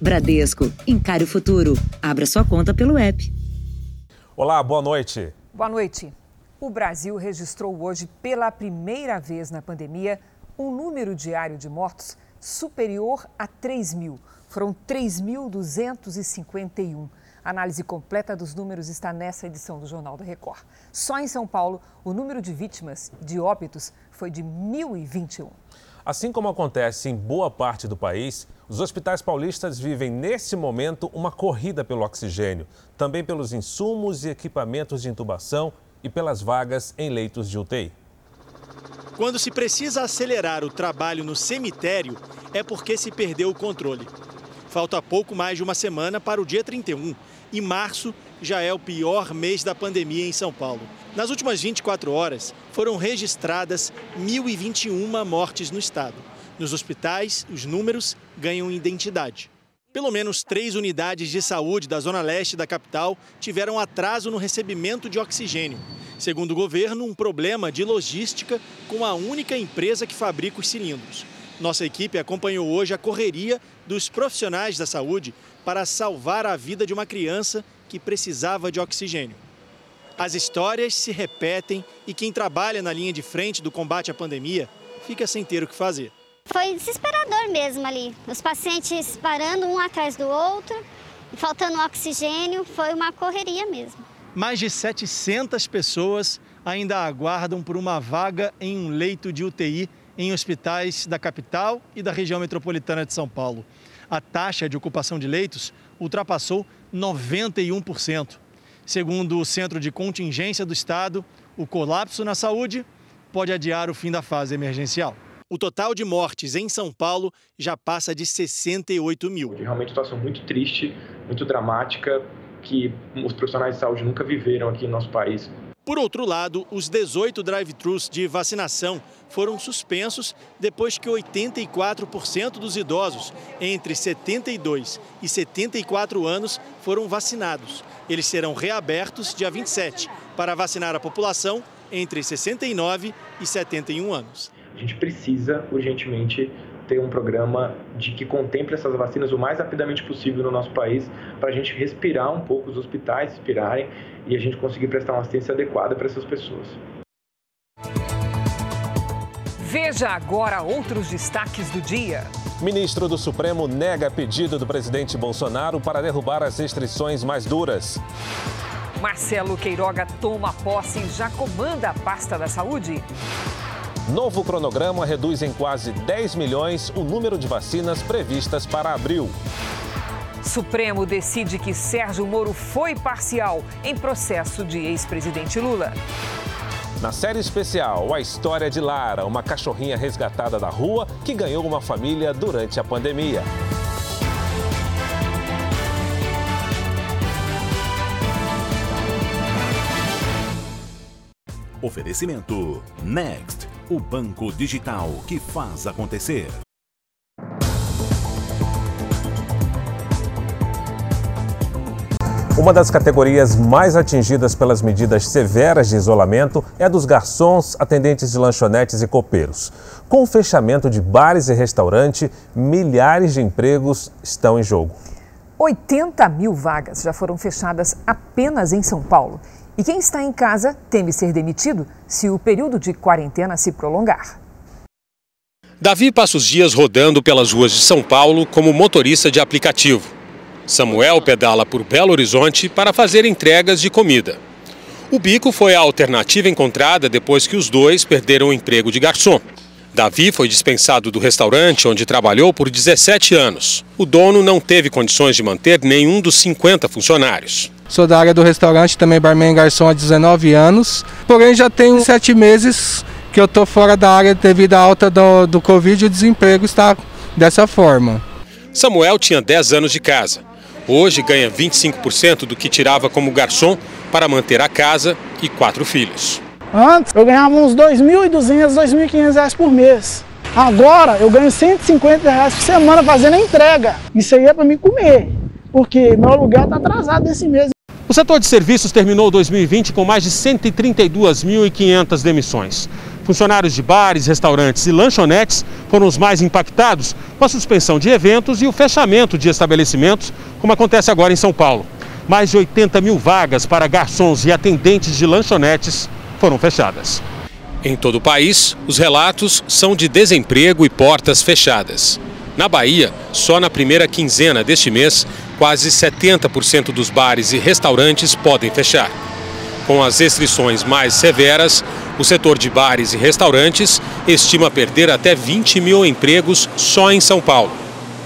Bradesco, encare o futuro. Abra sua conta pelo app. Olá, boa noite. Boa noite. O Brasil registrou hoje, pela primeira vez na pandemia, um número diário de mortos superior a 3 mil. Foram 3.251. A análise completa dos números está nessa edição do Jornal da Record. Só em São Paulo, o número de vítimas de óbitos foi de 1.021. Assim como acontece em boa parte do país, os hospitais paulistas vivem nesse momento uma corrida pelo oxigênio, também pelos insumos e equipamentos de intubação e pelas vagas em leitos de UTI. Quando se precisa acelerar o trabalho no cemitério, é porque se perdeu o controle. Falta pouco mais de uma semana para o dia 31 e março já é o pior mês da pandemia em São Paulo. Nas últimas 24 horas, foram registradas 1.021 mortes no estado. Nos hospitais, os números ganham identidade. Pelo menos três unidades de saúde da zona leste da capital tiveram atraso no recebimento de oxigênio. Segundo o governo, um problema de logística com a única empresa que fabrica os cilindros. Nossa equipe acompanhou hoje a correria dos profissionais da saúde para salvar a vida de uma criança que precisava de oxigênio. As histórias se repetem e quem trabalha na linha de frente do combate à pandemia fica sem ter o que fazer. Foi desesperador mesmo ali. Os pacientes parando um atrás do outro, faltando oxigênio, foi uma correria mesmo. Mais de 700 pessoas ainda aguardam por uma vaga em um leito de UTI em hospitais da capital e da região metropolitana de São Paulo. A taxa de ocupação de leitos ultrapassou 91%. Segundo o Centro de Contingência do Estado, o colapso na saúde pode adiar o fim da fase emergencial. O total de mortes em São Paulo já passa de 68 mil. Realmente uma situação muito triste, muito dramática, que os profissionais de saúde nunca viveram aqui no nosso país. Por outro lado, os 18 drive-thrus de vacinação foram suspensos depois que 84% dos idosos entre 72 e 74 anos foram vacinados. Eles serão reabertos dia 27 para vacinar a população entre 69 e 71 anos. A gente precisa urgentemente ter um programa de que contemple essas vacinas o mais rapidamente possível no nosso país, para a gente respirar um pouco, os hospitais respirarem e a gente conseguir prestar uma assistência adequada para essas pessoas. Veja agora outros destaques do dia. Ministro do Supremo nega pedido do presidente Bolsonaro para derrubar as restrições mais duras. Marcelo Queiroga toma posse e já comanda a pasta da saúde. Novo cronograma reduz em quase 10 milhões o número de vacinas previstas para abril. Supremo decide que Sérgio Moro foi parcial em processo de ex-presidente Lula. Na série especial, a história de Lara, uma cachorrinha resgatada da rua que ganhou uma família durante a pandemia. Oferecimento Next o banco digital que faz acontecer. Uma das categorias mais atingidas pelas medidas severas de isolamento é a dos garçons, atendentes de lanchonetes e copeiros. Com o fechamento de bares e restaurantes, milhares de empregos estão em jogo. 80 mil vagas já foram fechadas apenas em São Paulo. E quem está em casa teme ser demitido se o período de quarentena se prolongar. Davi passa os dias rodando pelas ruas de São Paulo como motorista de aplicativo. Samuel pedala por Belo Horizonte para fazer entregas de comida. O bico foi a alternativa encontrada depois que os dois perderam o emprego de garçom. Davi foi dispensado do restaurante onde trabalhou por 17 anos. O dono não teve condições de manter nenhum dos 50 funcionários. Sou da área do restaurante, também barman e garçom há 19 anos. Porém, já tenho sete meses que eu estou fora da área devido à alta do, do Covid e o desemprego está dessa forma. Samuel tinha 10 anos de casa. Hoje ganha 25% do que tirava como garçom para manter a casa e quatro filhos. Antes eu ganhava uns 2.200, 2.500 reais por mês. Agora eu ganho 150 reais por semana fazendo a entrega. Isso aí é para me comer, porque meu aluguel está atrasado esse mês. O setor de serviços terminou 2020 com mais de 132.500 demissões. Funcionários de bares, restaurantes e lanchonetes foram os mais impactados com a suspensão de eventos e o fechamento de estabelecimentos, como acontece agora em São Paulo. Mais de 80 mil vagas para garçons e atendentes de lanchonetes foram fechadas. Em todo o país, os relatos são de desemprego e portas fechadas. Na Bahia, só na primeira quinzena deste mês, quase 70% dos bares e restaurantes podem fechar. Com as restrições mais severas, o setor de bares e restaurantes estima perder até 20 mil empregos só em São Paulo.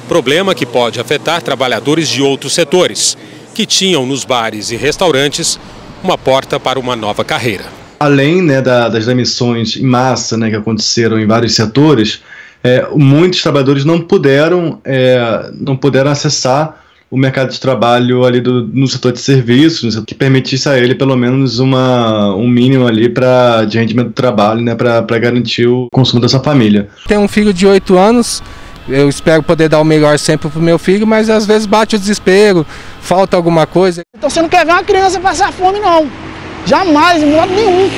Problema que pode afetar trabalhadores de outros setores, que tinham nos bares e restaurantes uma porta para uma nova carreira. Além né, da, das demissões em massa né, que aconteceram em vários setores, é, muitos trabalhadores não puderam, é, não puderam acessar o mercado de trabalho ali do, no setor de serviços, que permitisse a ele pelo menos uma, um mínimo ali pra, de rendimento do trabalho, né, para garantir o consumo da sua família. Tenho um filho de 8 anos, eu espero poder dar o melhor sempre pro meu filho, mas às vezes bate o desespero, falta alguma coisa. Então você não quer ver uma criança passar fome não, jamais, em modo nenhum.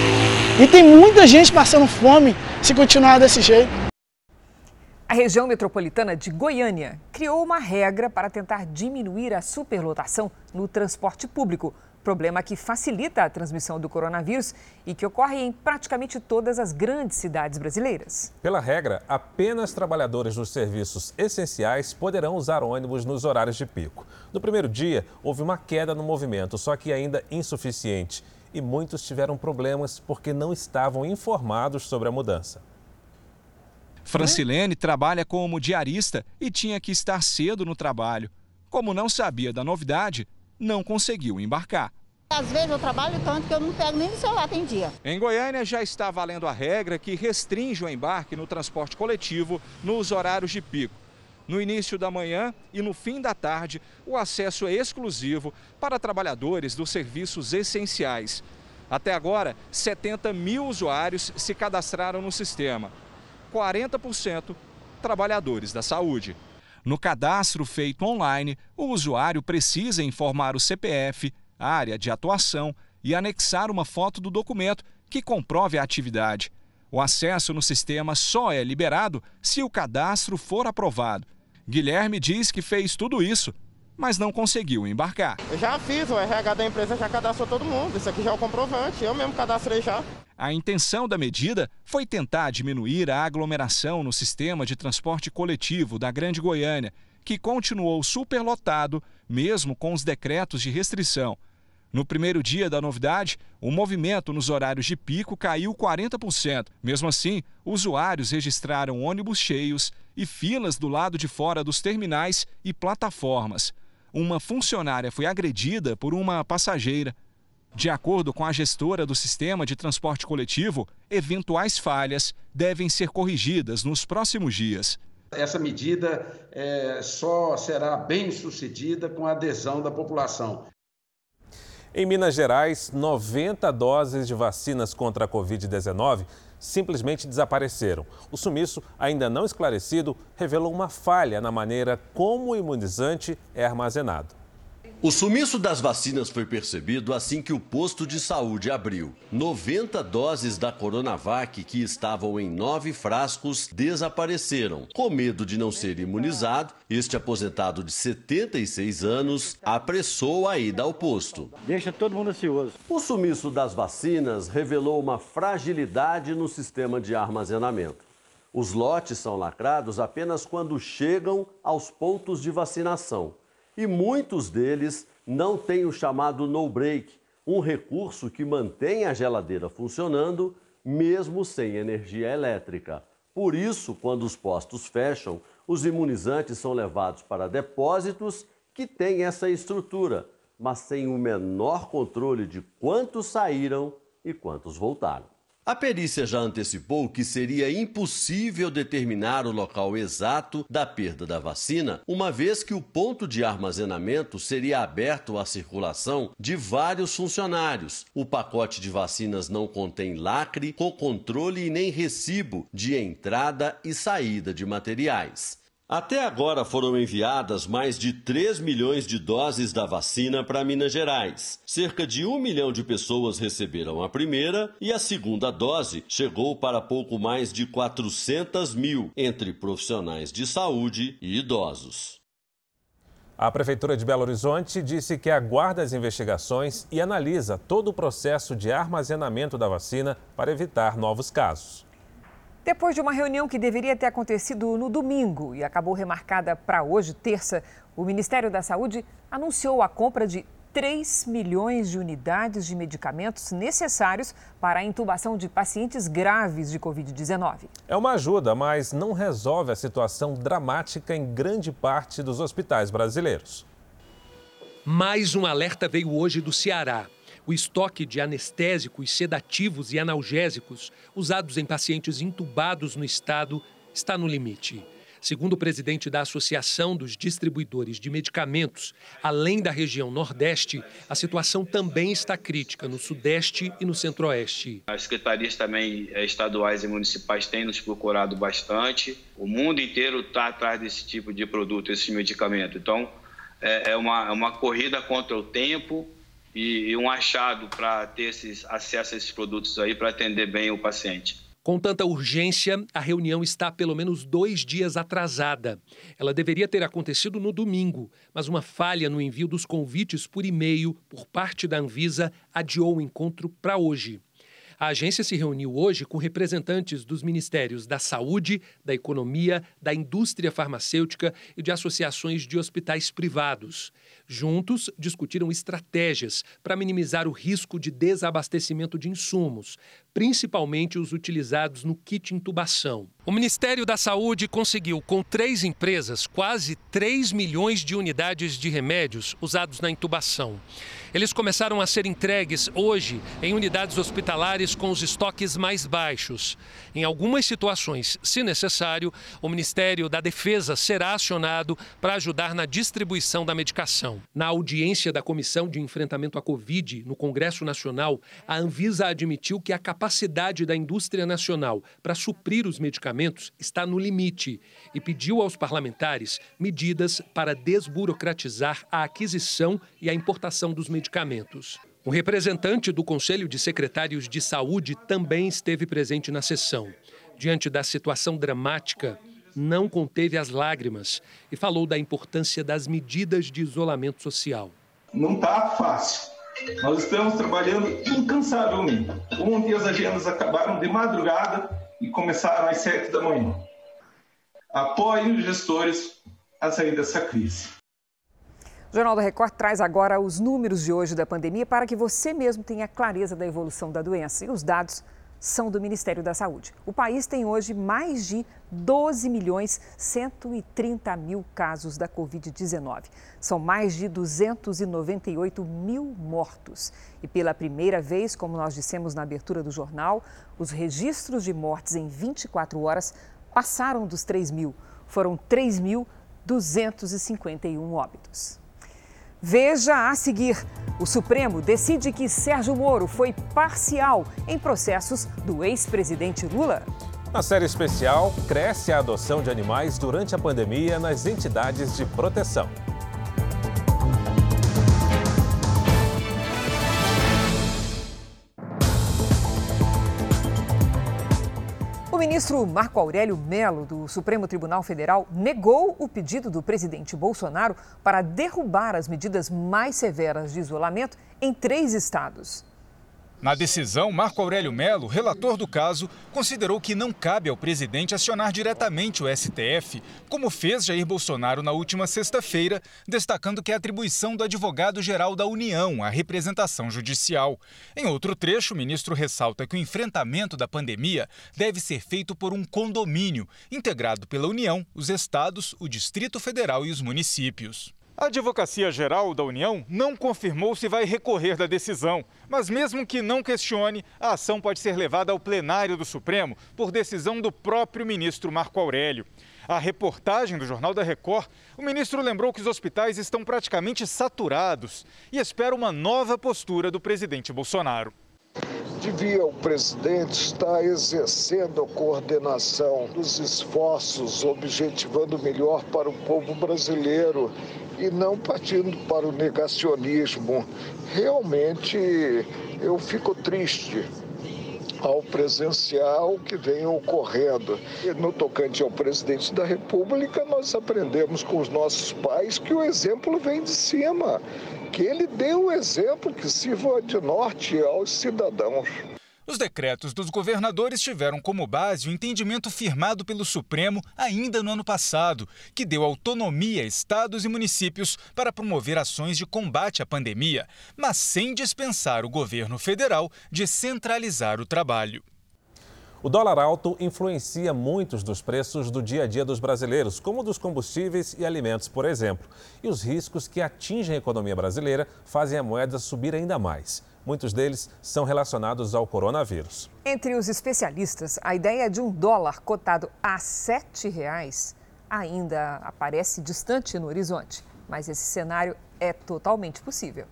E tem muita gente passando fome se continuar desse jeito. A região metropolitana de Goiânia criou uma regra para tentar diminuir a superlotação no transporte público, problema que facilita a transmissão do coronavírus e que ocorre em praticamente todas as grandes cidades brasileiras. Pela regra, apenas trabalhadores dos serviços essenciais poderão usar ônibus nos horários de pico. No primeiro dia, houve uma queda no movimento, só que ainda insuficiente. E muitos tiveram problemas porque não estavam informados sobre a mudança. Francilene trabalha como diarista e tinha que estar cedo no trabalho. Como não sabia da novidade, não conseguiu embarcar. Às vezes eu trabalho tanto que eu não pego nem no celular tem dia. Em Goiânia já está valendo a regra que restringe o embarque no transporte coletivo nos horários de pico. No início da manhã e no fim da tarde, o acesso é exclusivo para trabalhadores dos serviços essenciais. Até agora, 70 mil usuários se cadastraram no sistema. 40% trabalhadores da saúde. No cadastro feito online, o usuário precisa informar o CPF, área de atuação e anexar uma foto do documento que comprove a atividade. O acesso no sistema só é liberado se o cadastro for aprovado. Guilherme diz que fez tudo isso, mas não conseguiu embarcar. Eu já fiz, o RH da empresa já cadastrou todo mundo. Isso aqui já é o comprovante, eu mesmo cadastrei já. A intenção da medida foi tentar diminuir a aglomeração no sistema de transporte coletivo da Grande Goiânia, que continuou superlotado mesmo com os decretos de restrição. No primeiro dia da novidade, o movimento nos horários de pico caiu 40%. Mesmo assim, usuários registraram ônibus cheios e filas do lado de fora dos terminais e plataformas. Uma funcionária foi agredida por uma passageira. De acordo com a gestora do sistema de transporte coletivo, eventuais falhas devem ser corrigidas nos próximos dias. Essa medida é, só será bem sucedida com a adesão da população. Em Minas Gerais, 90 doses de vacinas contra a Covid-19 simplesmente desapareceram. O sumiço, ainda não esclarecido, revelou uma falha na maneira como o imunizante é armazenado. O sumiço das vacinas foi percebido assim que o posto de saúde abriu. 90 doses da Coronavac, que estavam em nove frascos, desapareceram. Com medo de não ser imunizado, este aposentado de 76 anos apressou a ida ao posto. Deixa todo mundo ansioso. O sumiço das vacinas revelou uma fragilidade no sistema de armazenamento. Os lotes são lacrados apenas quando chegam aos pontos de vacinação e muitos deles não têm o chamado no-break, um recurso que mantém a geladeira funcionando mesmo sem energia elétrica. Por isso, quando os postos fecham, os imunizantes são levados para depósitos que têm essa estrutura, mas sem o menor controle de quantos saíram e quantos voltaram. A perícia já antecipou que seria impossível determinar o local exato da perda da vacina, uma vez que o ponto de armazenamento seria aberto à circulação de vários funcionários. O pacote de vacinas não contém lacre, com controle e nem recibo de entrada e saída de materiais. Até agora foram enviadas mais de 3 milhões de doses da vacina para Minas Gerais. Cerca de 1 milhão de pessoas receberam a primeira e a segunda dose chegou para pouco mais de 400 mil, entre profissionais de saúde e idosos. A Prefeitura de Belo Horizonte disse que aguarda as investigações e analisa todo o processo de armazenamento da vacina para evitar novos casos. Depois de uma reunião que deveria ter acontecido no domingo e acabou remarcada para hoje, terça, o Ministério da Saúde anunciou a compra de 3 milhões de unidades de medicamentos necessários para a intubação de pacientes graves de Covid-19. É uma ajuda, mas não resolve a situação dramática em grande parte dos hospitais brasileiros. Mais um alerta veio hoje do Ceará. O estoque de anestésicos, sedativos e analgésicos usados em pacientes intubados no estado está no limite. Segundo o presidente da Associação dos Distribuidores de Medicamentos, além da região Nordeste, a situação também está crítica no Sudeste e no Centro-Oeste. As secretarias também eh, estaduais e municipais têm nos procurado bastante. O mundo inteiro está atrás desse tipo de produto, esse medicamento. Então, é, é uma, é uma corrida contra o tempo e, e um achado para ter esses, acesso a esses produtos aí para atender bem o paciente. Com tanta urgência, a reunião está pelo menos dois dias atrasada. Ela deveria ter acontecido no domingo, mas uma falha no envio dos convites por e-mail por parte da Anvisa adiou o encontro para hoje. A agência se reuniu hoje com representantes dos Ministérios da Saúde, da Economia, da Indústria Farmacêutica e de associações de hospitais privados. Juntos, discutiram estratégias para minimizar o risco de desabastecimento de insumos, principalmente os utilizados no kit intubação. O Ministério da Saúde conseguiu, com três empresas, quase 3 milhões de unidades de remédios usados na intubação. Eles começaram a ser entregues hoje em unidades hospitalares com os estoques mais baixos. Em algumas situações, se necessário, o Ministério da Defesa será acionado para ajudar na distribuição da medicação. Na audiência da Comissão de Enfrentamento à Covid no Congresso Nacional, a Anvisa admitiu que a capacidade da indústria nacional para suprir os medicamentos está no limite e pediu aos parlamentares medidas para desburocratizar a aquisição e a importação dos medicamentos. O representante do Conselho de Secretários de Saúde também esteve presente na sessão. Diante da situação dramática, não conteve as lágrimas e falou da importância das medidas de isolamento social. Não está fácil. Nós estamos trabalhando incansavelmente. Ontem as agendas acabaram de madrugada e começaram às sete da manhã. Apoiem os gestores a sair dessa crise. O Jornal da Record traz agora os números de hoje da pandemia para que você mesmo tenha clareza da evolução da doença. E os dados são do Ministério da Saúde. O país tem hoje mais de 12 milhões 130 mil casos da Covid-19. São mais de 298 mil mortos. E pela primeira vez, como nós dissemos na abertura do jornal, os registros de mortes em 24 horas passaram dos 3 mil. Foram 3.251 óbitos. Veja a seguir: o Supremo decide que Sérgio Moro foi parcial em processos do ex-presidente Lula. Na série especial, cresce a adoção de animais durante a pandemia nas entidades de proteção. Ministro Marco Aurélio Melo, do Supremo Tribunal Federal, negou o pedido do presidente Bolsonaro para derrubar as medidas mais severas de isolamento em três estados. Na decisão, Marco Aurélio Melo, relator do caso, considerou que não cabe ao presidente acionar diretamente o STF, como fez Jair Bolsonaro na última sexta-feira, destacando que é atribuição do advogado-geral da União à representação judicial. Em outro trecho, o ministro ressalta que o enfrentamento da pandemia deve ser feito por um condomínio, integrado pela União, os estados, o Distrito Federal e os municípios. A Advocacia Geral da União não confirmou se vai recorrer da decisão, mas mesmo que não questione, a ação pode ser levada ao plenário do Supremo por decisão do próprio ministro Marco Aurélio. A reportagem do Jornal da Record, o ministro lembrou que os hospitais estão praticamente saturados e espera uma nova postura do presidente Bolsonaro. Devia o presidente estar exercendo a coordenação dos esforços, objetivando melhor para o povo brasileiro e não partindo para o negacionismo. Realmente eu fico triste ao presencial que vem ocorrendo. E no tocante ao presidente da República, nós aprendemos com os nossos pais que o exemplo vem de cima, que ele deu o exemplo que sirva de norte aos cidadãos. Os decretos dos governadores tiveram como base o entendimento firmado pelo Supremo ainda no ano passado, que deu autonomia a estados e municípios para promover ações de combate à pandemia, mas sem dispensar o governo federal de centralizar o trabalho. O dólar alto influencia muitos dos preços do dia a dia dos brasileiros, como dos combustíveis e alimentos, por exemplo. E os riscos que atingem a economia brasileira fazem a moeda subir ainda mais. Muitos deles são relacionados ao coronavírus. Entre os especialistas, a ideia de um dólar cotado a R$ 7,00 ainda aparece distante no horizonte, mas esse cenário é totalmente possível.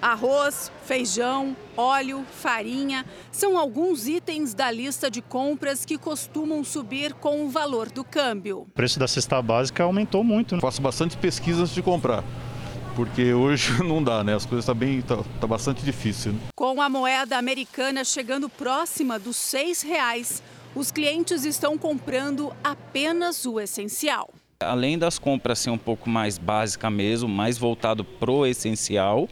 Arroz, feijão, óleo, farinha são alguns itens da lista de compras que costumam subir com o valor do câmbio. O preço da cesta básica aumentou muito. Faço bastante pesquisa antes de comprar porque hoje não dá, né? As coisas estão tá bem, tá, tá, bastante difícil. Né? Com a moeda americana chegando próxima dos seis reais, os clientes estão comprando apenas o essencial. Além das compras ser um pouco mais básica mesmo, mais voltado pro essencial,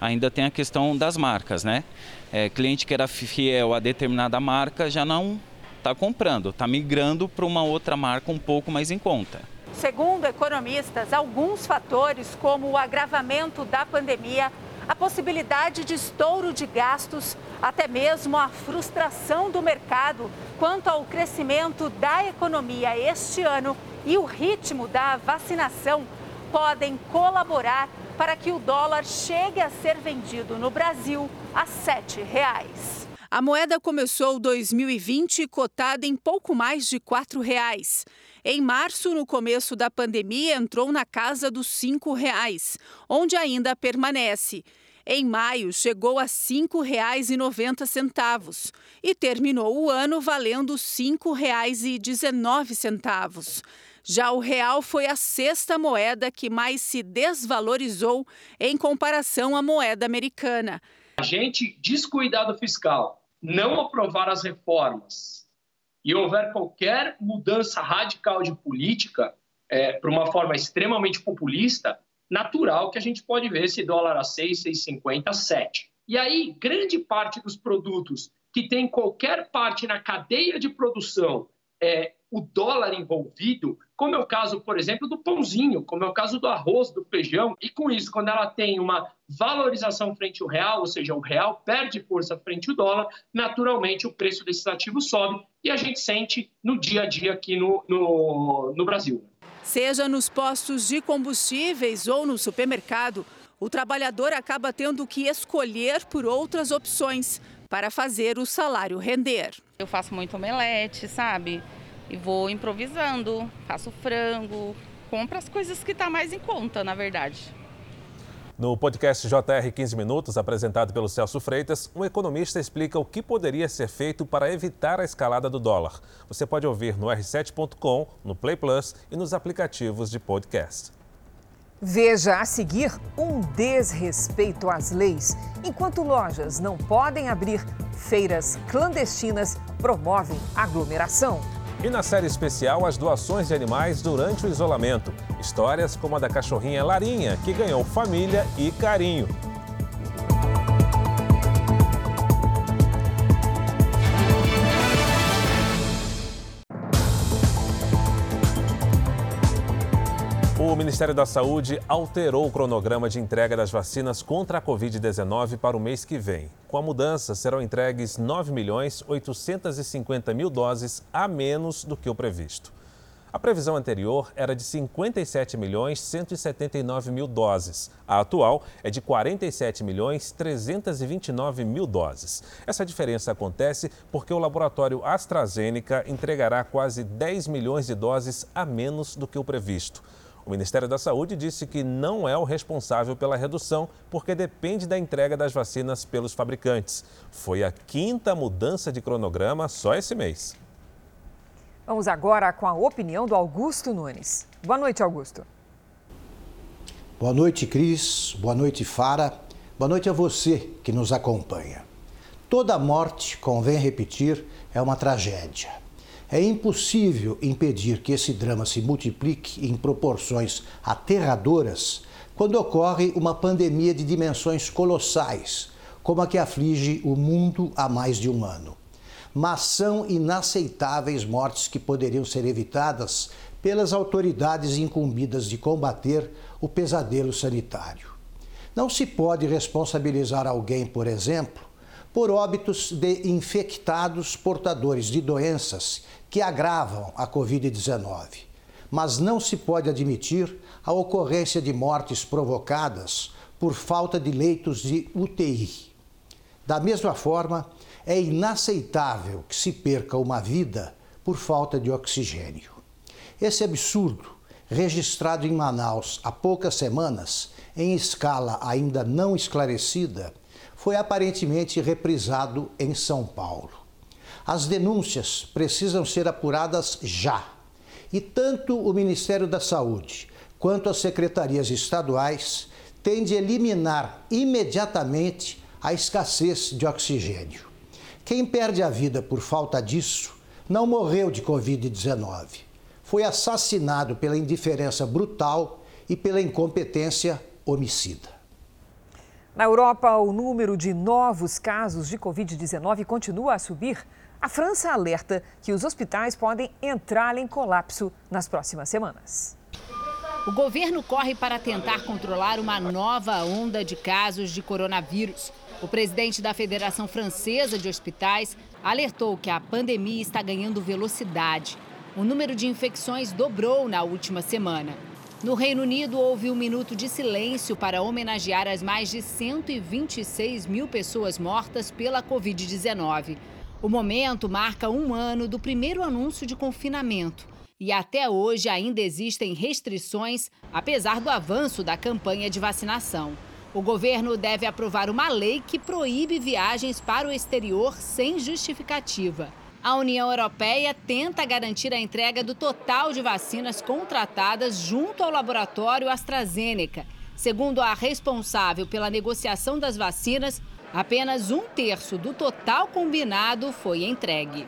ainda tem a questão das marcas, né? É, cliente que era fiel a determinada marca já não está comprando, está migrando para uma outra marca um pouco mais em conta. Segundo economistas, alguns fatores, como o agravamento da pandemia, a possibilidade de estouro de gastos, até mesmo a frustração do mercado quanto ao crescimento da economia este ano e o ritmo da vacinação podem colaborar para que o dólar chegue a ser vendido no Brasil a R$ 7,00. A moeda começou 2020 cotada em pouco mais de R$ 4,00. Em março, no começo da pandemia, entrou na casa dos R$ 5,00, onde ainda permanece. Em maio, chegou a R$ 5,90 e terminou o ano valendo R$ 5,19. Já o real foi a sexta moeda que mais se desvalorizou em comparação à moeda americana. A gente descuidar do fiscal, não aprovar as reformas e houver qualquer mudança radical de política é, para uma forma extremamente populista, natural que a gente pode ver esse dólar a 6, 6,50, 7. E aí, grande parte dos produtos que tem qualquer parte na cadeia de produção é, o dólar envolvido, como é o caso, por exemplo, do pãozinho, como é o caso do arroz, do feijão, e com isso, quando ela tem uma valorização frente ao real, ou seja, o real perde força frente ao dólar, naturalmente o preço desses ativos sobe e a gente sente no dia a dia aqui no, no, no Brasil. Seja nos postos de combustíveis ou no supermercado, o trabalhador acaba tendo que escolher por outras opções para fazer o salário render. Eu faço muito omelete, sabe? E vou improvisando, faço frango, compro as coisas que tá mais em conta, na verdade. No podcast JR 15 Minutos, apresentado pelo Celso Freitas, um economista explica o que poderia ser feito para evitar a escalada do dólar. Você pode ouvir no r7.com, no Play Plus e nos aplicativos de podcast. Veja a seguir um desrespeito às leis. Enquanto lojas não podem abrir, feiras clandestinas promovem aglomeração. E na série especial, as doações de animais durante o isolamento. Histórias como a da cachorrinha Larinha, que ganhou família e carinho. Ministério da Saúde alterou o cronograma de entrega das vacinas contra a Covid-19 para o mês que vem. Com a mudança, serão entregues 9 milhões 850 mil doses a menos do que o previsto. A previsão anterior era de 57 milhões 179 mil doses. A atual é de 47 milhões 329 mil doses. Essa diferença acontece porque o laboratório AstraZeneca entregará quase 10 milhões de doses a menos do que o previsto. O Ministério da Saúde disse que não é o responsável pela redução, porque depende da entrega das vacinas pelos fabricantes. Foi a quinta mudança de cronograma só esse mês. Vamos agora com a opinião do Augusto Nunes. Boa noite, Augusto. Boa noite, Cris. Boa noite, Fara. Boa noite a você que nos acompanha. Toda morte, convém repetir, é uma tragédia. É impossível impedir que esse drama se multiplique em proporções aterradoras quando ocorre uma pandemia de dimensões colossais, como a que aflige o mundo há mais de um ano. Mas são inaceitáveis mortes que poderiam ser evitadas pelas autoridades incumbidas de combater o pesadelo sanitário. Não se pode responsabilizar alguém, por exemplo, por óbitos de infectados portadores de doenças que agravam a Covid-19. Mas não se pode admitir a ocorrência de mortes provocadas por falta de leitos de UTI. Da mesma forma, é inaceitável que se perca uma vida por falta de oxigênio. Esse absurdo, registrado em Manaus há poucas semanas, em escala ainda não esclarecida, foi aparentemente reprisado em São Paulo. As denúncias precisam ser apuradas já. E tanto o Ministério da Saúde quanto as secretarias estaduais têm de eliminar imediatamente a escassez de oxigênio. Quem perde a vida por falta disso não morreu de Covid-19 foi assassinado pela indiferença brutal e pela incompetência homicida. Na Europa, o número de novos casos de Covid-19 continua a subir. A França alerta que os hospitais podem entrar em colapso nas próximas semanas. O governo corre para tentar controlar uma nova onda de casos de coronavírus. O presidente da Federação Francesa de Hospitais alertou que a pandemia está ganhando velocidade o número de infecções dobrou na última semana. No Reino Unido, houve um minuto de silêncio para homenagear as mais de 126 mil pessoas mortas pela Covid-19. O momento marca um ano do primeiro anúncio de confinamento. E até hoje ainda existem restrições, apesar do avanço da campanha de vacinação. O governo deve aprovar uma lei que proíbe viagens para o exterior sem justificativa. A União Europeia tenta garantir a entrega do total de vacinas contratadas junto ao laboratório AstraZeneca. Segundo a responsável pela negociação das vacinas, apenas um terço do total combinado foi entregue.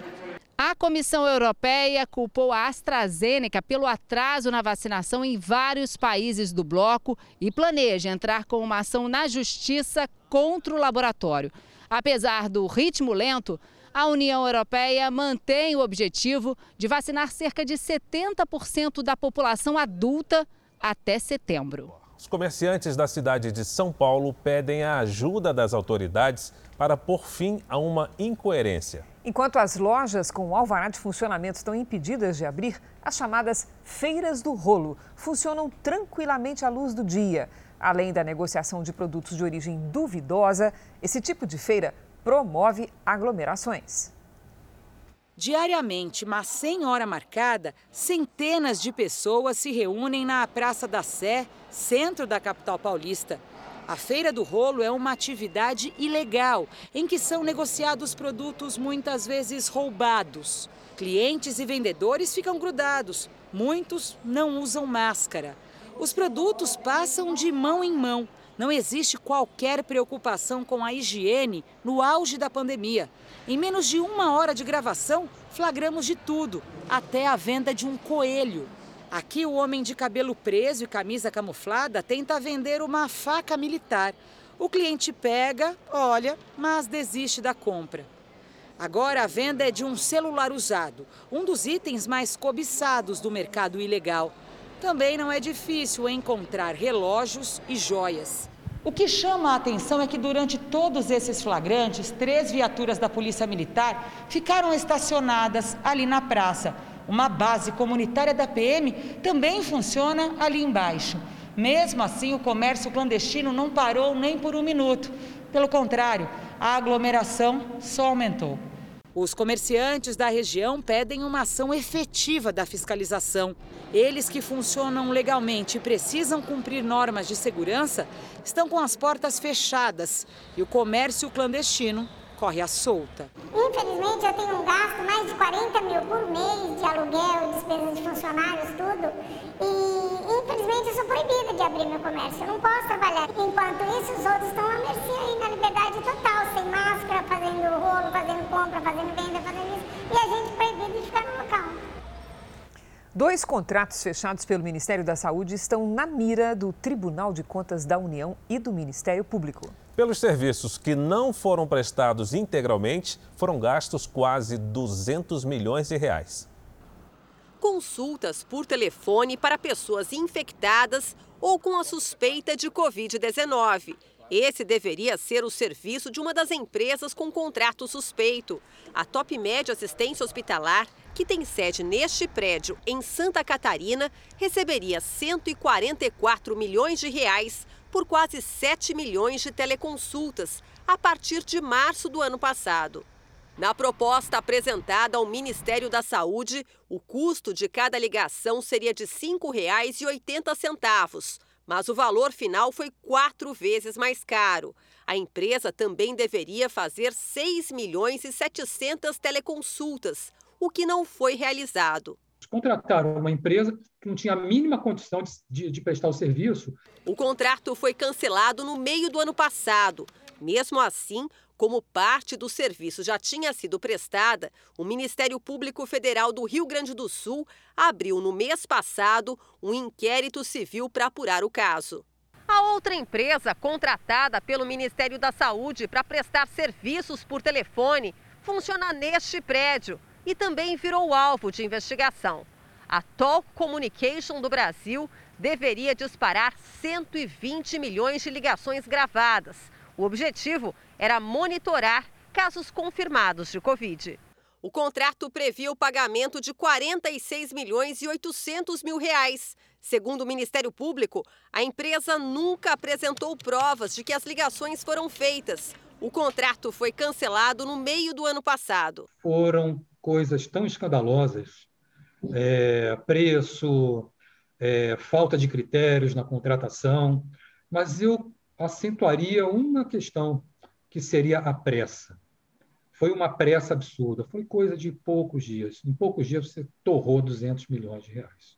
A Comissão Europeia culpou a AstraZeneca pelo atraso na vacinação em vários países do bloco e planeja entrar com uma ação na justiça contra o laboratório. Apesar do ritmo lento, a União Europeia mantém o objetivo de vacinar cerca de 70% da população adulta até setembro. Os comerciantes da cidade de São Paulo pedem a ajuda das autoridades para pôr fim a uma incoerência. Enquanto as lojas com alvará de funcionamento estão impedidas de abrir, as chamadas feiras do rolo funcionam tranquilamente à luz do dia. Além da negociação de produtos de origem duvidosa, esse tipo de feira promove aglomerações. Diariamente, mas sem hora marcada, centenas de pessoas se reúnem na Praça da Sé, centro da capital paulista. A Feira do Rolo é uma atividade ilegal em que são negociados produtos muitas vezes roubados. Clientes e vendedores ficam grudados, muitos não usam máscara. Os produtos passam de mão em mão não existe qualquer preocupação com a higiene no auge da pandemia. Em menos de uma hora de gravação, flagramos de tudo, até a venda de um coelho. Aqui, o homem de cabelo preso e camisa camuflada tenta vender uma faca militar. O cliente pega, olha, mas desiste da compra. Agora a venda é de um celular usado, um dos itens mais cobiçados do mercado ilegal. Também não é difícil encontrar relógios e joias. O que chama a atenção é que durante todos esses flagrantes, três viaturas da Polícia Militar ficaram estacionadas ali na praça. Uma base comunitária da PM também funciona ali embaixo. Mesmo assim, o comércio clandestino não parou nem por um minuto. Pelo contrário, a aglomeração só aumentou. Os comerciantes da região pedem uma ação efetiva da fiscalização. Eles que funcionam legalmente e precisam cumprir normas de segurança estão com as portas fechadas e o comércio clandestino corre à solta. Infelizmente, eu tenho um gasto mais de 40 mil por mês de aluguel, despesas de funcionários, tudo. E infelizmente eu sou proibida de abrir meu comércio. Eu não posso trabalhar. Enquanto isso, os outros estão à mercê aí na liberdade total, sem máscara, fazendo rolo, fazendo compra, fazendo venda, fazendo isso. E a gente proibido de ficar no local. Dois contratos fechados pelo Ministério da Saúde estão na mira do Tribunal de Contas da União e do Ministério Público. Pelos serviços que não foram prestados integralmente, foram gastos quase 200 milhões de reais. Consultas por telefone para pessoas infectadas ou com a suspeita de Covid-19. Esse deveria ser o serviço de uma das empresas com contrato suspeito. A Top Med Assistência Hospitalar, que tem sede neste prédio em Santa Catarina, receberia 144 milhões de reais por quase 7 milhões de teleconsultas a partir de março do ano passado. Na proposta apresentada ao Ministério da Saúde, o custo de cada ligação seria de R$ 5,80, mas o valor final foi quatro vezes mais caro. A empresa também deveria fazer 6 milhões e 700 teleconsultas, o que não foi realizado contrataram uma empresa que não tinha a mínima condição de, de, de, prestar o serviço. O contrato foi cancelado no meio do ano passado. Mesmo assim, como parte do serviço já tinha sido prestada, o Ministério Público Federal do Rio Grande do Sul abriu no mês passado um inquérito civil para apurar o caso. A outra empresa contratada pelo Ministério da Saúde para prestar serviços por telefone funciona neste prédio e também virou alvo de investigação. A Talk Communication do Brasil deveria disparar 120 milhões de ligações gravadas. O objetivo era monitorar casos confirmados de Covid. O contrato previa o pagamento de 46 milhões e 800 mil reais. Segundo o Ministério Público, a empresa nunca apresentou provas de que as ligações foram feitas. O contrato foi cancelado no meio do ano passado. Foram coisas tão escandalosas, é, preço, é, falta de critérios na contratação, mas eu acentuaria uma questão que seria a pressa. Foi uma pressa absurda, foi coisa de poucos dias. Em poucos dias você torrou 200 milhões de reais.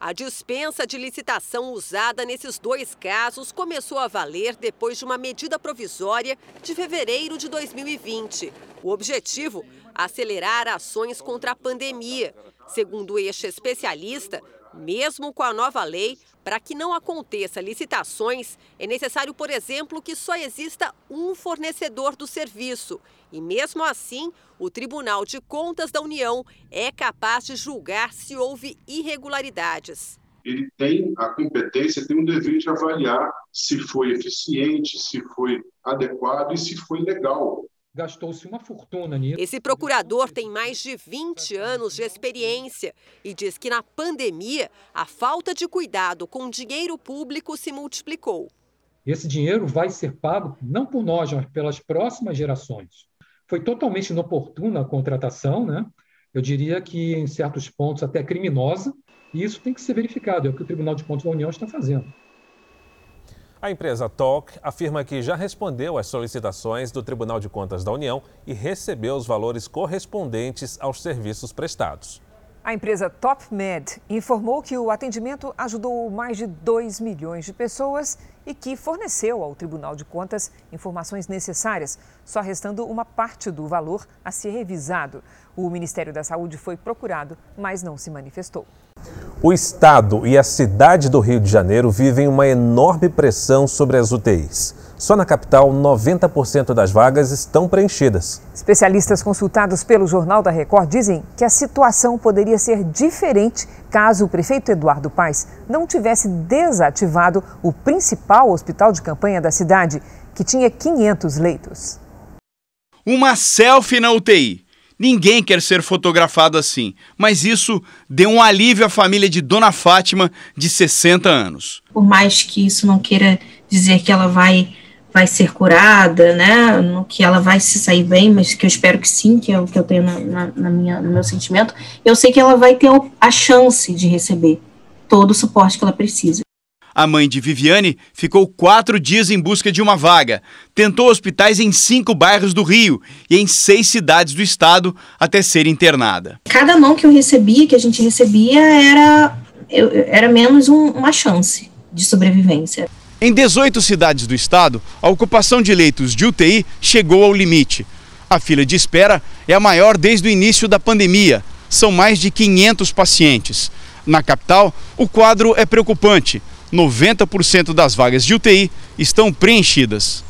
A dispensa de licitação usada nesses dois casos começou a valer depois de uma medida provisória de fevereiro de 2020. O objetivo acelerar ações contra a pandemia. Segundo este especialista, mesmo com a nova lei, para que não aconteça licitações, é necessário, por exemplo, que só exista um fornecedor do serviço. E mesmo assim, o Tribunal de Contas da União é capaz de julgar se houve irregularidades. Ele tem a competência, tem o dever de avaliar se foi eficiente, se foi adequado e se foi legal gastou-se uma fortuna nisso. Esse procurador tem mais de 20 anos de experiência e diz que na pandemia a falta de cuidado com dinheiro público se multiplicou. Esse dinheiro vai ser pago não por nós, mas pelas próximas gerações. Foi totalmente inoportuna a contratação, né? Eu diria que em certos pontos até criminosa, e isso tem que ser verificado, é o que o Tribunal de Contas da União está fazendo. A empresa TOC afirma que já respondeu às solicitações do Tribunal de Contas da União e recebeu os valores correspondentes aos serviços prestados. A empresa TopMed informou que o atendimento ajudou mais de 2 milhões de pessoas e que forneceu ao Tribunal de Contas informações necessárias, só restando uma parte do valor a ser revisado. O Ministério da Saúde foi procurado, mas não se manifestou. O Estado e a cidade do Rio de Janeiro vivem uma enorme pressão sobre as UTIs. Só na capital, 90% das vagas estão preenchidas. Especialistas consultados pelo Jornal da Record dizem que a situação poderia ser diferente caso o prefeito Eduardo Paes não tivesse desativado o principal hospital de campanha da cidade, que tinha 500 leitos. Uma selfie na UTI. Ninguém quer ser fotografado assim, mas isso deu um alívio à família de Dona Fátima, de 60 anos. Por mais que isso não queira dizer que ela vai vai ser curada, né, que ela vai se sair bem, mas que eu espero que sim, que é o que eu tenho na, na, na minha, no meu sentimento, eu sei que ela vai ter a chance de receber todo o suporte que ela precisa. A mãe de Viviane ficou quatro dias em busca de uma vaga. Tentou hospitais em cinco bairros do Rio e em seis cidades do estado até ser internada. Cada mão que eu recebia, que a gente recebia, era, era menos um, uma chance de sobrevivência. Em 18 cidades do estado, a ocupação de leitos de UTI chegou ao limite. A fila de espera é a maior desde o início da pandemia. São mais de 500 pacientes. Na capital, o quadro é preocupante. 90% das vagas de UTI estão preenchidas.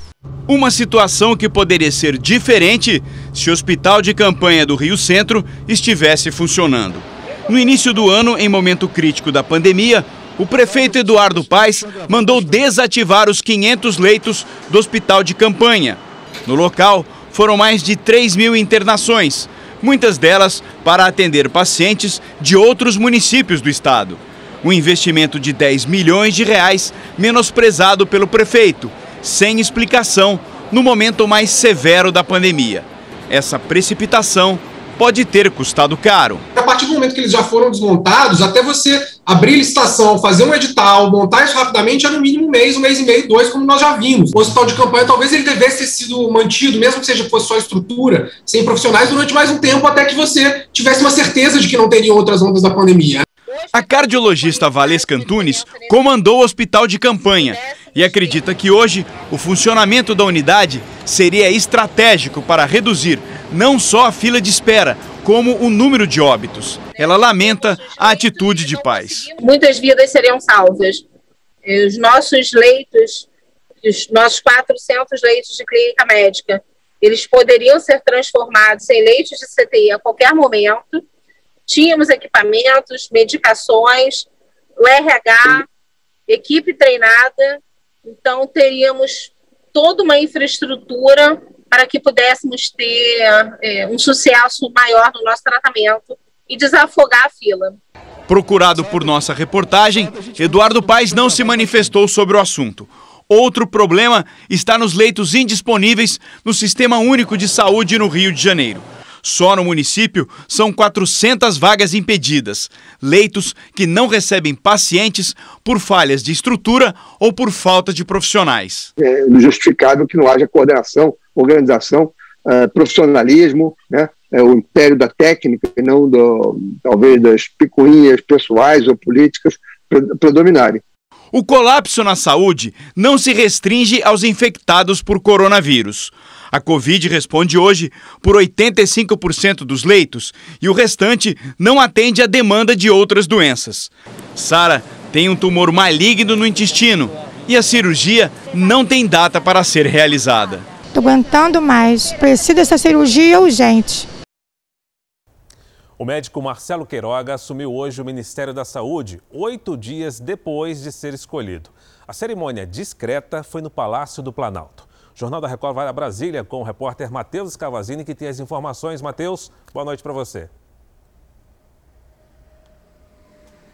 Uma situação que poderia ser diferente se o hospital de campanha do Rio Centro estivesse funcionando. No início do ano, em momento crítico da pandemia, o prefeito Eduardo Paes mandou desativar os 500 leitos do hospital de campanha. No local, foram mais de 3 mil internações, muitas delas para atender pacientes de outros municípios do estado. Um investimento de 10 milhões de reais menosprezado pelo prefeito, sem explicação, no momento mais severo da pandemia. Essa precipitação pode ter custado caro. A partir do momento que eles já foram desmontados, até você abrir licitação, fazer um edital, montar isso rapidamente, é no mínimo um mês, um mês e meio, dois, como nós já vimos. O hospital de campanha talvez ele devesse ter sido mantido, mesmo que seja fosse só estrutura, sem profissionais, durante mais um tempo, até que você tivesse uma certeza de que não teriam outras ondas da pandemia. A cardiologista Valesca Antunes comandou o hospital de campanha e acredita que hoje o funcionamento da unidade seria estratégico para reduzir não só a fila de espera, como o número de óbitos. Ela lamenta a atitude de pais. Muitas vidas seriam salvas. Os nossos leitos, os nossos 400 leitos de clínica médica, eles poderiam ser transformados em leitos de CTI a qualquer momento Tínhamos equipamentos, medicações, o RH, equipe treinada, então teríamos toda uma infraestrutura para que pudéssemos ter é, um sucesso maior no nosso tratamento e desafogar a fila. Procurado por nossa reportagem, Eduardo Paes não se manifestou sobre o assunto. Outro problema está nos leitos indisponíveis no Sistema Único de Saúde no Rio de Janeiro. Só no município são 400 vagas impedidas, leitos que não recebem pacientes por falhas de estrutura ou por falta de profissionais. É justificável que não haja coordenação, organização, uh, profissionalismo, né? É o império da técnica e não do, talvez das picuinhas pessoais ou políticas predominarem. O colapso na saúde não se restringe aos infectados por coronavírus. A Covid responde hoje por 85% dos leitos e o restante não atende à demanda de outras doenças. Sara tem um tumor maligno no intestino e a cirurgia não tem data para ser realizada. Estou aguentando mais. Preciso dessa cirurgia urgente. O médico Marcelo Queiroga assumiu hoje o Ministério da Saúde, oito dias depois de ser escolhido. A cerimônia discreta foi no Palácio do Planalto. Jornal da Record vai a Brasília com o repórter Matheus Cavazini, que tem as informações. Matheus, boa noite para você.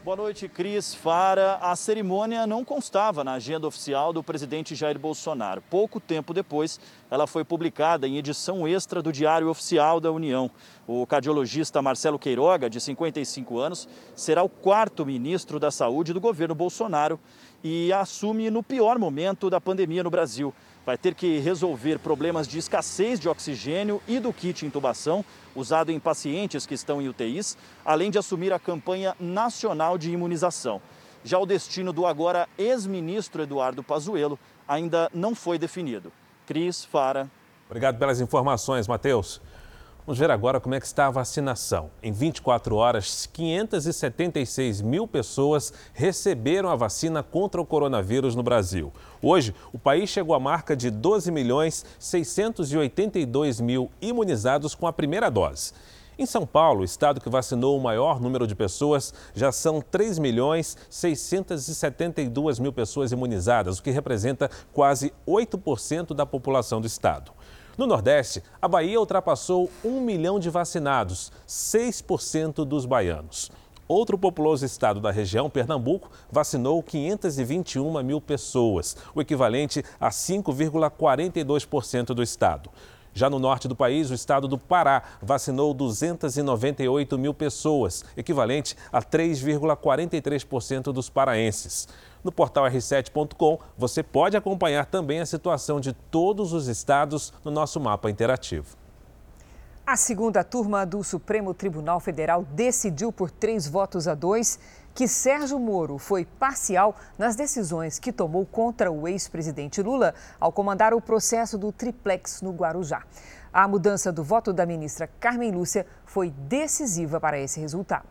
Boa noite, Cris Fara. A cerimônia não constava na agenda oficial do presidente Jair Bolsonaro. Pouco tempo depois, ela foi publicada em edição extra do Diário Oficial da União. O cardiologista Marcelo Queiroga, de 55 anos, será o quarto ministro da Saúde do governo Bolsonaro e assume no pior momento da pandemia no Brasil vai ter que resolver problemas de escassez de oxigênio e do kit intubação usado em pacientes que estão em UTIs, além de assumir a campanha nacional de imunização. Já o destino do agora ex-ministro Eduardo Pazuello ainda não foi definido. Cris Fara. Obrigado pelas informações, Matheus. Vamos ver agora como é que está a vacinação. Em 24 horas, 576 mil pessoas receberam a vacina contra o coronavírus no Brasil. Hoje, o país chegou à marca de 12 milhões 682 mil imunizados com a primeira dose. Em São Paulo, estado que vacinou o maior número de pessoas, já são 3 milhões 672 mil pessoas imunizadas, o que representa quase 8% da população do estado. No Nordeste, a Bahia ultrapassou um milhão de vacinados, 6% dos baianos. Outro populoso estado da região, Pernambuco, vacinou 521 mil pessoas, o equivalente a 5,42% do estado. Já no norte do país, o estado do Pará vacinou 298 mil pessoas, equivalente a 3,43% dos paraenses. No portal r7.com, você pode acompanhar também a situação de todos os estados no nosso mapa interativo. A segunda turma do Supremo Tribunal Federal decidiu por três votos a dois que Sérgio Moro foi parcial nas decisões que tomou contra o ex-presidente Lula ao comandar o processo do triplex no Guarujá. A mudança do voto da ministra Carmen Lúcia foi decisiva para esse resultado.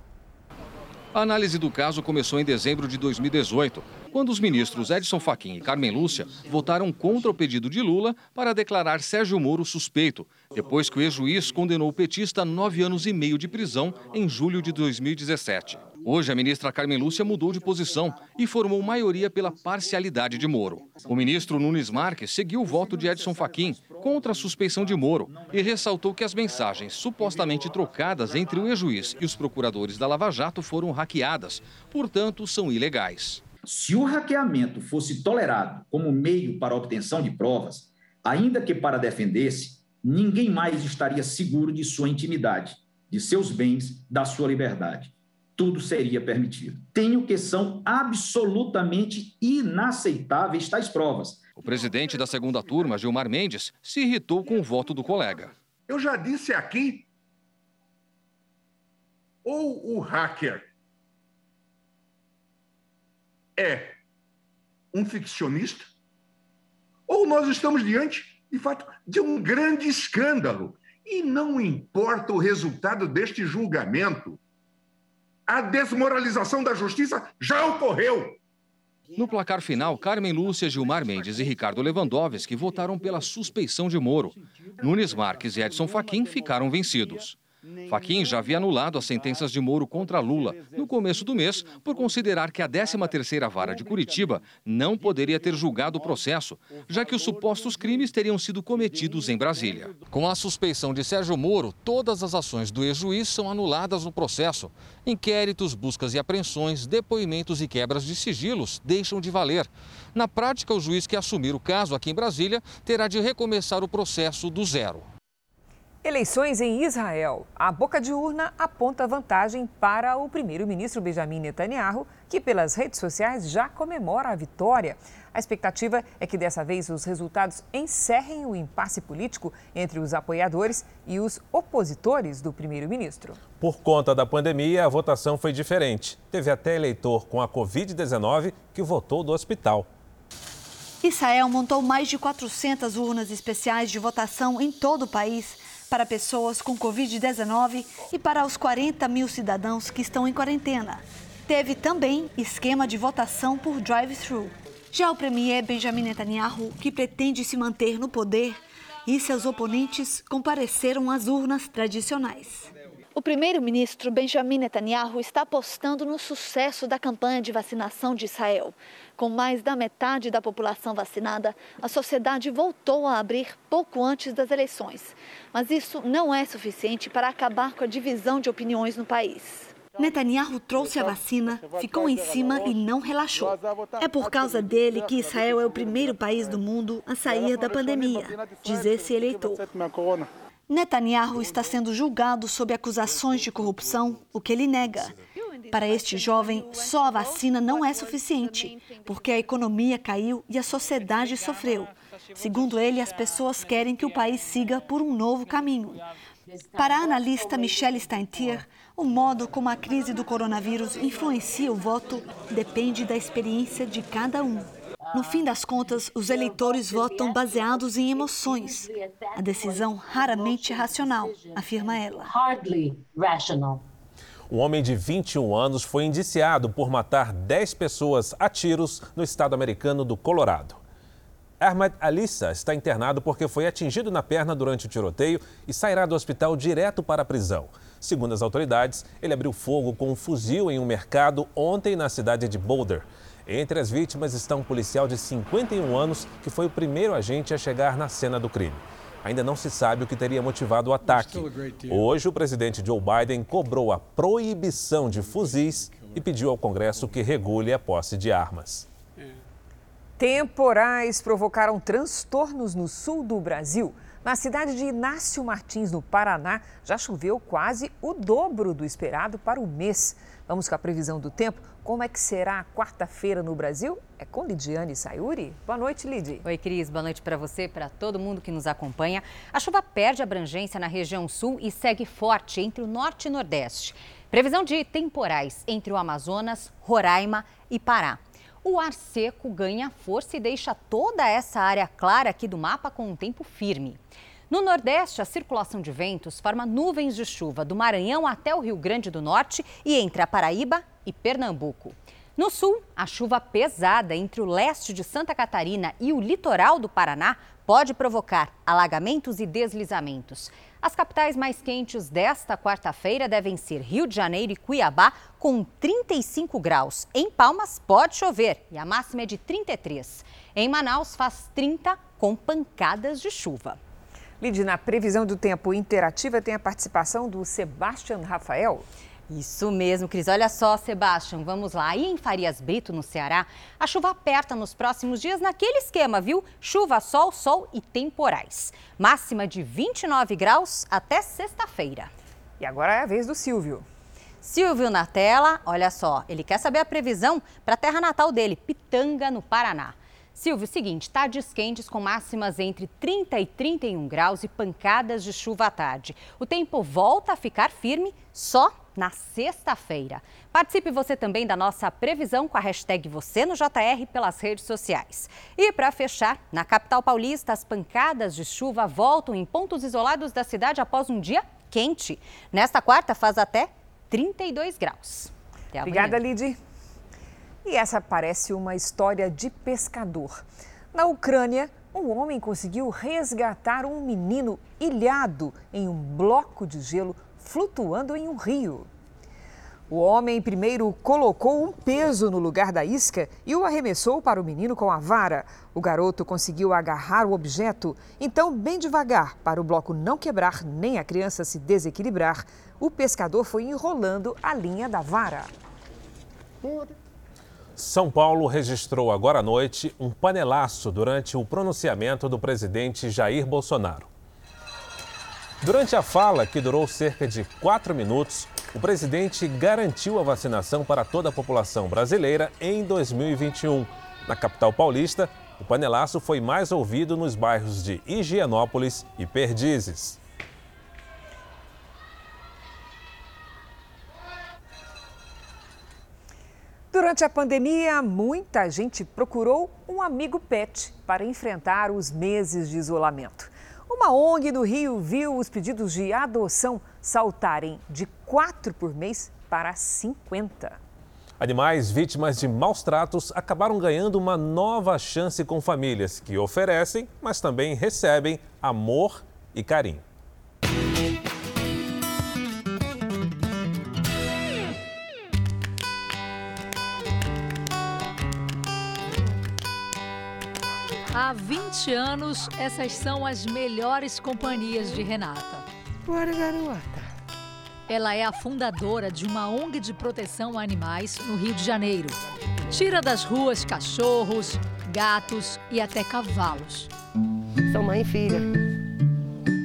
A análise do caso começou em dezembro de 2018, quando os ministros Edson Fachin e Carmen Lúcia votaram contra o pedido de Lula para declarar Sérgio Moro suspeito, depois que o ex-juiz condenou o petista a nove anos e meio de prisão em julho de 2017. Hoje, a ministra Carmen Lúcia mudou de posição e formou maioria pela parcialidade de Moro. O ministro Nunes Marques seguiu o voto de Edson Fachin contra a suspeição de Moro e ressaltou que as mensagens supostamente trocadas entre o ex-juiz e os procuradores da Lava Jato foram hackeadas, portanto, são ilegais. Se o hackeamento fosse tolerado como meio para a obtenção de provas, ainda que para defender-se, ninguém mais estaria seguro de sua intimidade, de seus bens, da sua liberdade tudo seria permitido. Tenho que são absolutamente inaceitáveis tais provas. O presidente da segunda turma, Gilmar Mendes, se irritou com o voto do colega. Eu já disse aqui, ou o hacker é um ficcionista, ou nós estamos diante, de fato, de um grande escândalo. E não importa o resultado deste julgamento, a desmoralização da justiça já ocorreu. No placar final, Carmen Lúcia, Gilmar Mendes e Ricardo Lewandowski votaram pela suspeição de Moro. Nunes Marques e Edson Fachin ficaram vencidos. Faquim já havia anulado as sentenças de Moro contra Lula no começo do mês por considerar que a 13ª Vara de Curitiba não poderia ter julgado o processo, já que os supostos crimes teriam sido cometidos em Brasília. Com a suspeição de Sérgio Moro, todas as ações do ex-juiz são anuladas no processo. Inquéritos, buscas e apreensões, depoimentos e quebras de sigilos deixam de valer. Na prática, o juiz que assumir o caso aqui em Brasília terá de recomeçar o processo do zero. Eleições em Israel. A boca de urna aponta vantagem para o primeiro-ministro Benjamin Netanyahu, que pelas redes sociais já comemora a vitória. A expectativa é que dessa vez os resultados encerrem o impasse político entre os apoiadores e os opositores do primeiro-ministro. Por conta da pandemia, a votação foi diferente. Teve até eleitor com a Covid-19 que votou do hospital. Israel montou mais de 400 urnas especiais de votação em todo o país para pessoas com Covid-19 e para os 40 mil cidadãos que estão em quarentena. Teve também esquema de votação por drive-thru. Já o premier Benjamin Netanyahu, que pretende se manter no poder, e seus oponentes compareceram às urnas tradicionais. O primeiro-ministro Benjamin Netanyahu está apostando no sucesso da campanha de vacinação de Israel. Com mais da metade da população vacinada, a sociedade voltou a abrir pouco antes das eleições. Mas isso não é suficiente para acabar com a divisão de opiniões no país. Netanyahu trouxe a vacina, ficou em cima e não relaxou. É por causa dele que Israel é o primeiro país do mundo a sair da pandemia, diz esse eleitor. Netanyahu está sendo julgado sob acusações de corrupção, o que ele nega. Para este jovem, só a vacina não é suficiente, porque a economia caiu e a sociedade sofreu. Segundo ele, as pessoas querem que o país siga por um novo caminho. Para a analista Michelle Steintier, o modo como a crise do coronavírus influencia o voto depende da experiência de cada um. No fim das contas, os eleitores votam baseados em emoções. A decisão raramente é racional, afirma ela. Um homem de 21 anos foi indiciado por matar 10 pessoas a tiros no estado americano do Colorado. Ahmed Alissa está internado porque foi atingido na perna durante o tiroteio e sairá do hospital direto para a prisão. Segundo as autoridades, ele abriu fogo com um fuzil em um mercado ontem na cidade de Boulder. Entre as vítimas está um policial de 51 anos que foi o primeiro agente a chegar na cena do crime. ainda não se sabe o que teria motivado o ataque. Hoje, o presidente Joe Biden cobrou a proibição de fuzis e pediu ao Congresso que regule a posse de armas. Temporais provocaram transtornos no sul do Brasil. Na cidade de Inácio Martins, no Paraná, já choveu quase o dobro do esperado para o mês. Vamos com a previsão do tempo. Como é que será a quarta-feira no Brasil? É com Lidiane Sayuri. Boa noite, Lid. Oi, Cris. Boa noite para você, para todo mundo que nos acompanha. A chuva perde abrangência na região sul e segue forte entre o norte e nordeste. Previsão de temporais entre o Amazonas, Roraima e Pará o ar seco ganha força e deixa toda essa área clara aqui do mapa com um tempo firme. No Nordeste, a circulação de ventos forma nuvens de chuva do Maranhão até o Rio Grande do Norte e entre a Paraíba e Pernambuco. No sul, a chuva pesada entre o leste de Santa Catarina e o litoral do Paraná pode provocar alagamentos e deslizamentos. As capitais mais quentes desta quarta-feira devem ser Rio de Janeiro e Cuiabá, com 35 graus. Em Palmas, pode chover e a máxima é de 33. Em Manaus, faz 30 com pancadas de chuva. Lid, na previsão do tempo interativa tem a participação do Sebastian Rafael. Isso mesmo, Cris. Olha só, Sebastião, vamos lá. Aí em Farias Brito, no Ceará, a chuva aperta nos próximos dias naquele esquema, viu? Chuva, sol, sol e temporais. Máxima de 29 graus até sexta-feira. E agora é a vez do Silvio. Silvio na tela, olha só, ele quer saber a previsão para a terra natal dele, Pitanga, no Paraná. Silvio, seguinte, tardes quentes com máximas entre 30 e 31 graus e pancadas de chuva à tarde. O tempo volta a ficar firme só na sexta-feira. Participe você também da nossa previsão com a hashtag Você no JR pelas redes sociais. E para fechar, na capital paulista, as pancadas de chuva voltam em pontos isolados da cidade após um dia quente. Nesta quarta faz até 32 graus. Até Obrigada, Lid. E essa parece uma história de pescador. Na Ucrânia, um homem conseguiu resgatar um menino ilhado em um bloco de gelo flutuando em um rio. O homem primeiro colocou um peso no lugar da isca e o arremessou para o menino com a vara. O garoto conseguiu agarrar o objeto, então, bem devagar, para o bloco não quebrar nem a criança se desequilibrar, o pescador foi enrolando a linha da vara. São Paulo registrou agora à noite um panelaço durante o pronunciamento do presidente Jair Bolsonaro. Durante a fala, que durou cerca de quatro minutos, o presidente garantiu a vacinação para toda a população brasileira em 2021. Na capital paulista, o panelaço foi mais ouvido nos bairros de Higienópolis e Perdizes. Durante a pandemia, muita gente procurou um amigo pet para enfrentar os meses de isolamento. Uma ONG do Rio viu os pedidos de adoção saltarem de 4 por mês para 50. Animais vítimas de maus tratos acabaram ganhando uma nova chance com famílias que oferecem, mas também recebem amor e carinho. Há 20 anos, essas são as melhores companhias de Renata. Bora, garota. Ela é a fundadora de uma ONG de proteção a animais no Rio de Janeiro. Tira das ruas cachorros, gatos e até cavalos. São mãe e filha.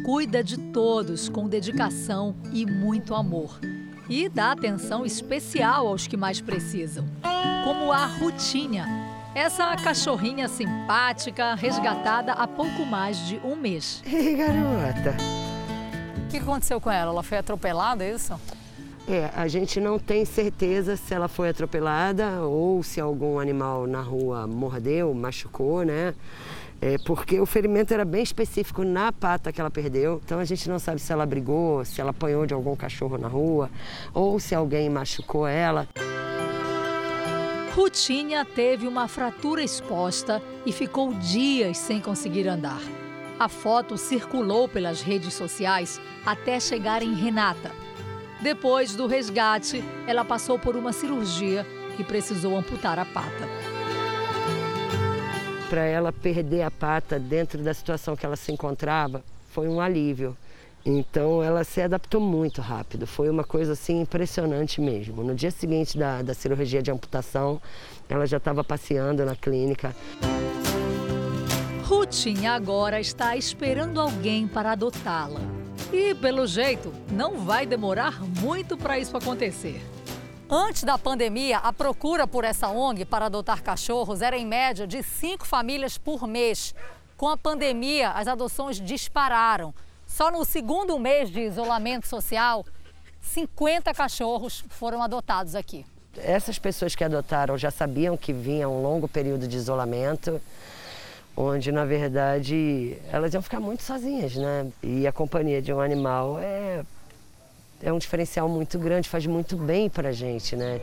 Cuida de todos com dedicação e muito amor. E dá atenção especial aos que mais precisam, como a Rutinha, essa cachorrinha simpática, resgatada há pouco mais de um mês. Ei, garota. O que aconteceu com ela? Ela foi atropelada, é isso? É, a gente não tem certeza se ela foi atropelada ou se algum animal na rua mordeu, machucou, né? É, porque o ferimento era bem específico na pata que ela perdeu. Então a gente não sabe se ela brigou, se ela apanhou de algum cachorro na rua ou se alguém machucou ela. Rutinha teve uma fratura exposta e ficou dias sem conseguir andar. A foto circulou pelas redes sociais até chegar em Renata. Depois do resgate, ela passou por uma cirurgia e precisou amputar a pata. Para ela perder a pata dentro da situação que ela se encontrava, foi um alívio. Então ela se adaptou muito rápido, foi uma coisa assim impressionante mesmo. No dia seguinte da, da cirurgia de amputação, ela já estava passeando na clínica. Rutinha agora está esperando alguém para adotá-la. E, pelo jeito, não vai demorar muito para isso acontecer. Antes da pandemia, a procura por essa ONG para adotar cachorros era em média de cinco famílias por mês. Com a pandemia, as adoções dispararam. Só no segundo mês de isolamento social, 50 cachorros foram adotados aqui. Essas pessoas que adotaram já sabiam que vinha um longo período de isolamento, onde na verdade elas iam ficar muito sozinhas, né? E a companhia de um animal é, é um diferencial muito grande, faz muito bem pra gente, né?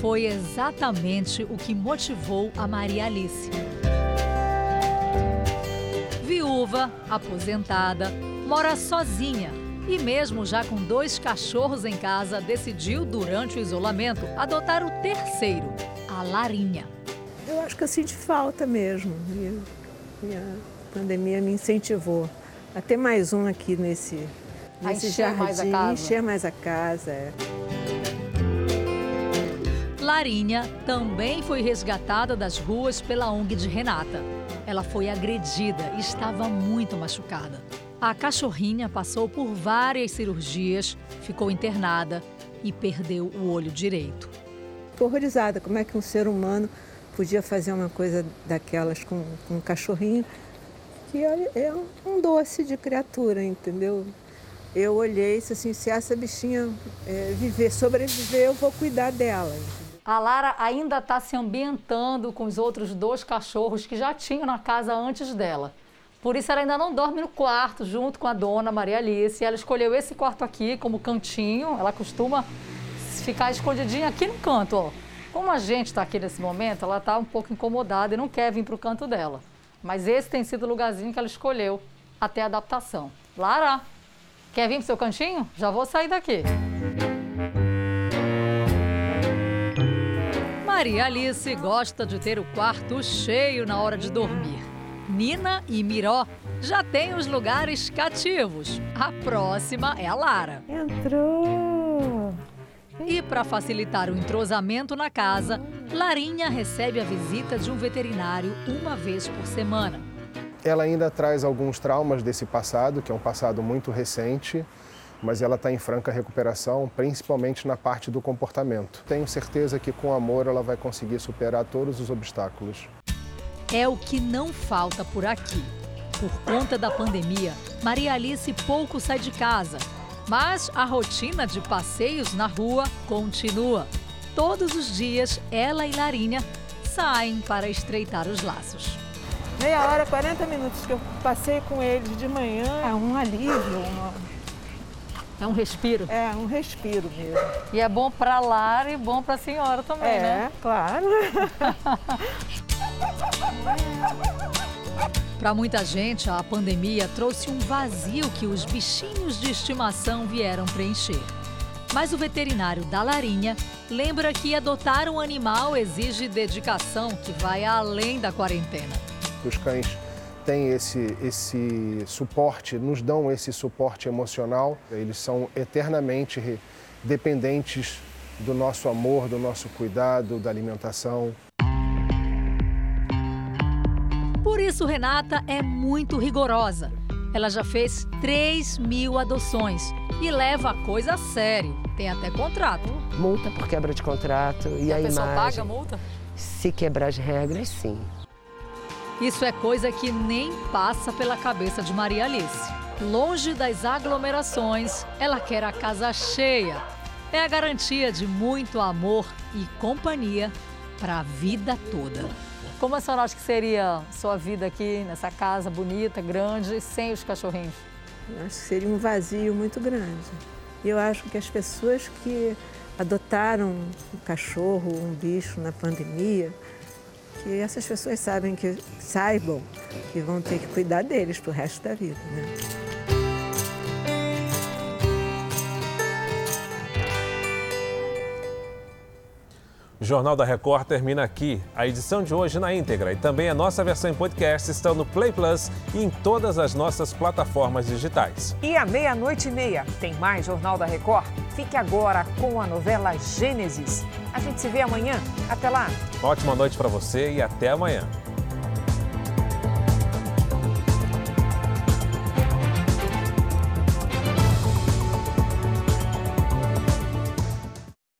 Foi exatamente o que motivou a Maria Alice viúva, aposentada, mora sozinha e, mesmo já com dois cachorros em casa, decidiu, durante o isolamento, adotar o terceiro, a Larinha. Eu acho que eu senti falta mesmo. E, e a pandemia me incentivou a ter mais um aqui nesse, nesse encher jardim, mais a casa. encher mais a casa. Larinha também foi resgatada das ruas pela ONG de Renata. Ela foi agredida e estava muito machucada. A cachorrinha passou por várias cirurgias, ficou internada e perdeu o olho direito. Horrorizada. Como é que um ser humano podia fazer uma coisa daquelas com, com um cachorrinho que é um- um doce de criatura, entendeu? Eu olhei e disse assim, se essa bichinha é, viver, sobreviver, eu vou cuidar dela. A Lara ainda está se ambientando com os outros dois cachorros que já tinham na casa antes dela. Por isso ela ainda não dorme no quarto junto com a dona Maria Alice. Ela escolheu esse quarto aqui como cantinho. Ela costuma ficar escondidinha aqui no canto, ó. Como a gente está aqui nesse momento, ela está um pouco incomodada e não quer vir para o canto dela. Mas esse tem sido o lugarzinho que ela escolheu até a adaptação. Lara, quer vir para seu cantinho? Já vou sair daqui. Maria Alice gosta de ter o quarto cheio na hora de dormir. Nina e Miró já têm os lugares cativos. A próxima é a Lara. Entrou! E para facilitar o entrosamento na casa, Larinha recebe a visita de um veterinário uma vez por semana. Ela ainda traz alguns traumas desse passado, que é um passado muito recente, mas ela está em franca recuperação, principalmente na parte do comportamento. Tenho certeza que com amor ela vai conseguir superar todos os obstáculos. É o que não falta por aqui. Por conta da pandemia, Maria Alice pouco sai de casa. Mas a rotina de passeios na rua continua. Todos os dias, ela e Larinha saem para estreitar os laços. Meia hora, 40 minutos que eu passei com eles de manhã. É um alívio. uma- É um respiro. É, um respiro mesmo. E é bom para Lara e bom para a senhora também, É, né? claro. Para muita gente, a pandemia trouxe um vazio que os bichinhos de estimação vieram preencher. Mas o veterinário da Larinha lembra que adotar um animal exige dedicação que vai além da quarentena. Os cães têm esse, esse suporte, nos dão esse suporte emocional. Eles são eternamente dependentes do nosso amor, do nosso cuidado, da alimentação. Por isso, Renata é muito rigorosa. Ela já fez 3 mil adoções e leva a coisa a sério. Tem até contrato. Multa por quebra de contrato e, a, a pessoa imagem. paga a multa? Se quebrar as regras, sim. Isso é coisa que nem passa pela cabeça de Maria Alice. Longe das aglomerações, ela quer a casa cheia. É a garantia de muito amor e companhia para a vida toda. Como a senhora acha que seria sua vida aqui nessa casa bonita, grande, sem os cachorrinhos? Eu acho que seria um vazio muito grande. E eu acho que as pessoas que adotaram um cachorro, um bicho na pandemia, que essas pessoas sabem que saibam que vão ter que cuidar deles pro resto da vida, né? Jornal da Record termina aqui. A edição de hoje na íntegra e também a nossa versão em podcast estão no Play Plus e em todas as nossas plataformas digitais. E à meia-noite e meia tem mais Jornal da Record. Fique agora com a novela Gênesis. A gente se vê amanhã. Até lá. Ótima noite para você e até amanhã.